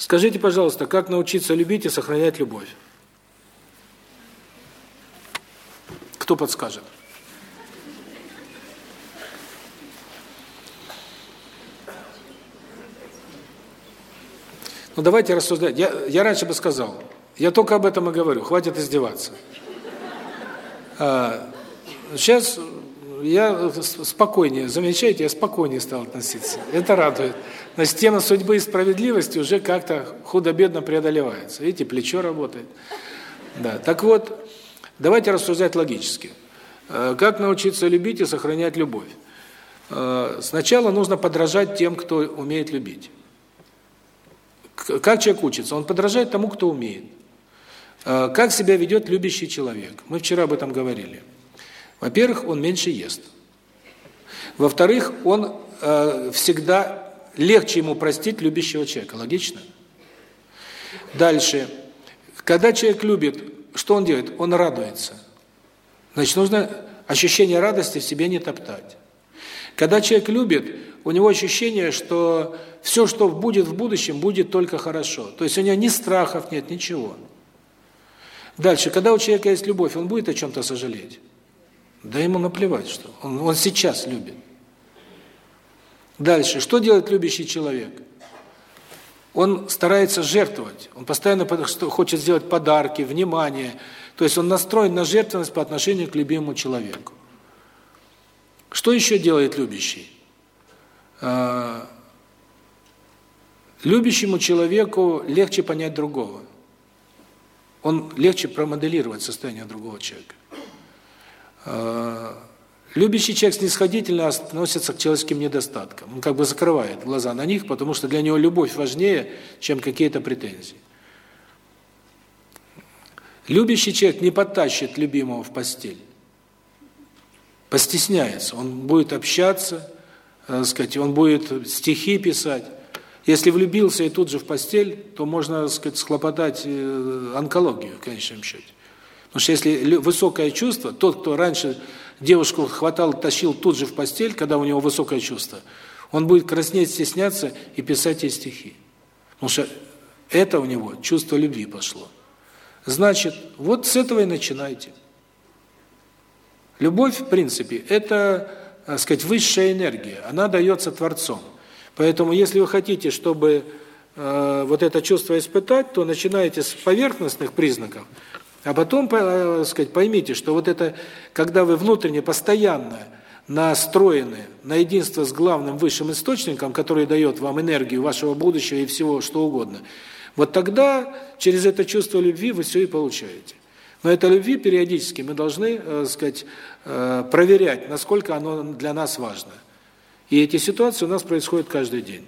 Скажите, пожалуйста, как научиться любить и сохранять любовь? Кто подскажет? Ну давайте рассуждать. Я, я раньше бы сказал, я только об этом и говорю, хватит издеваться. А, сейчас я спокойнее, замечаете, я спокойнее стал относиться. Это радует. Значит, тема судьбы и справедливости уже как-то худо-бедно преодолевается. Видите, плечо работает. Да. Так вот, давайте рассуждать логически. А, как научиться любить и сохранять любовь? А, сначала нужно подражать тем, кто умеет любить. Как человек учится? Он подражает тому, кто умеет. Как себя ведет любящий человек? Мы вчера об этом говорили. Во-первых, он меньше ест. Во-вторых, он э, всегда легче ему простить любящего человека. Логично? Дальше. Когда человек любит, что он делает? Он радуется. Значит, нужно ощущение радости в себе не топтать. Когда человек любит, у него ощущение, что все, что будет в будущем, будет только хорошо. То есть у него ни страхов нет, ничего. Дальше, когда у человека есть любовь, он будет о чем-то сожалеть? Да ему наплевать, что он, он сейчас любит. Дальше, что делает любящий человек? Он старается жертвовать, он постоянно хочет сделать подарки, внимание. То есть он настроен на жертвенность по отношению к любимому человеку. Что еще делает любящий? А, любящему человеку легче понять другого. Он легче промоделировать состояние другого человека. А, любящий человек снисходительно относится к человеческим недостаткам. Он как бы закрывает глаза на них, потому что для него любовь важнее, чем какие-то претензии. Любящий человек не подтащит любимого в постель. Постесняется. Он будет общаться, так сказать, он будет стихи писать. Если влюбился и тут же в постель, то можно, так сказать, схлопотать э, онкологию в конечном счете. Потому что если высокое чувство, тот, кто раньше девушку хватал, тащил тут же в постель, когда у него высокое чувство, он будет краснеть, стесняться и писать ей стихи. Потому что это у него чувство любви пошло. Значит, вот с этого и начинайте. Любовь, в принципе, это, так сказать, высшая энергия. Она дается Творцом. Поэтому, если вы хотите, чтобы э, вот это чувство испытать, то начинаете с поверхностных признаков, а потом, э, сказать, поймите, что вот это, когда вы внутренне постоянно настроены на единство с главным высшим источником, который дает вам энергию вашего будущего и всего что угодно, вот тогда через это чувство любви вы все и получаете. Но это любви периодически мы должны, э, сказать, э, проверять, насколько оно для нас важно. И эти ситуации у нас происходят каждый день.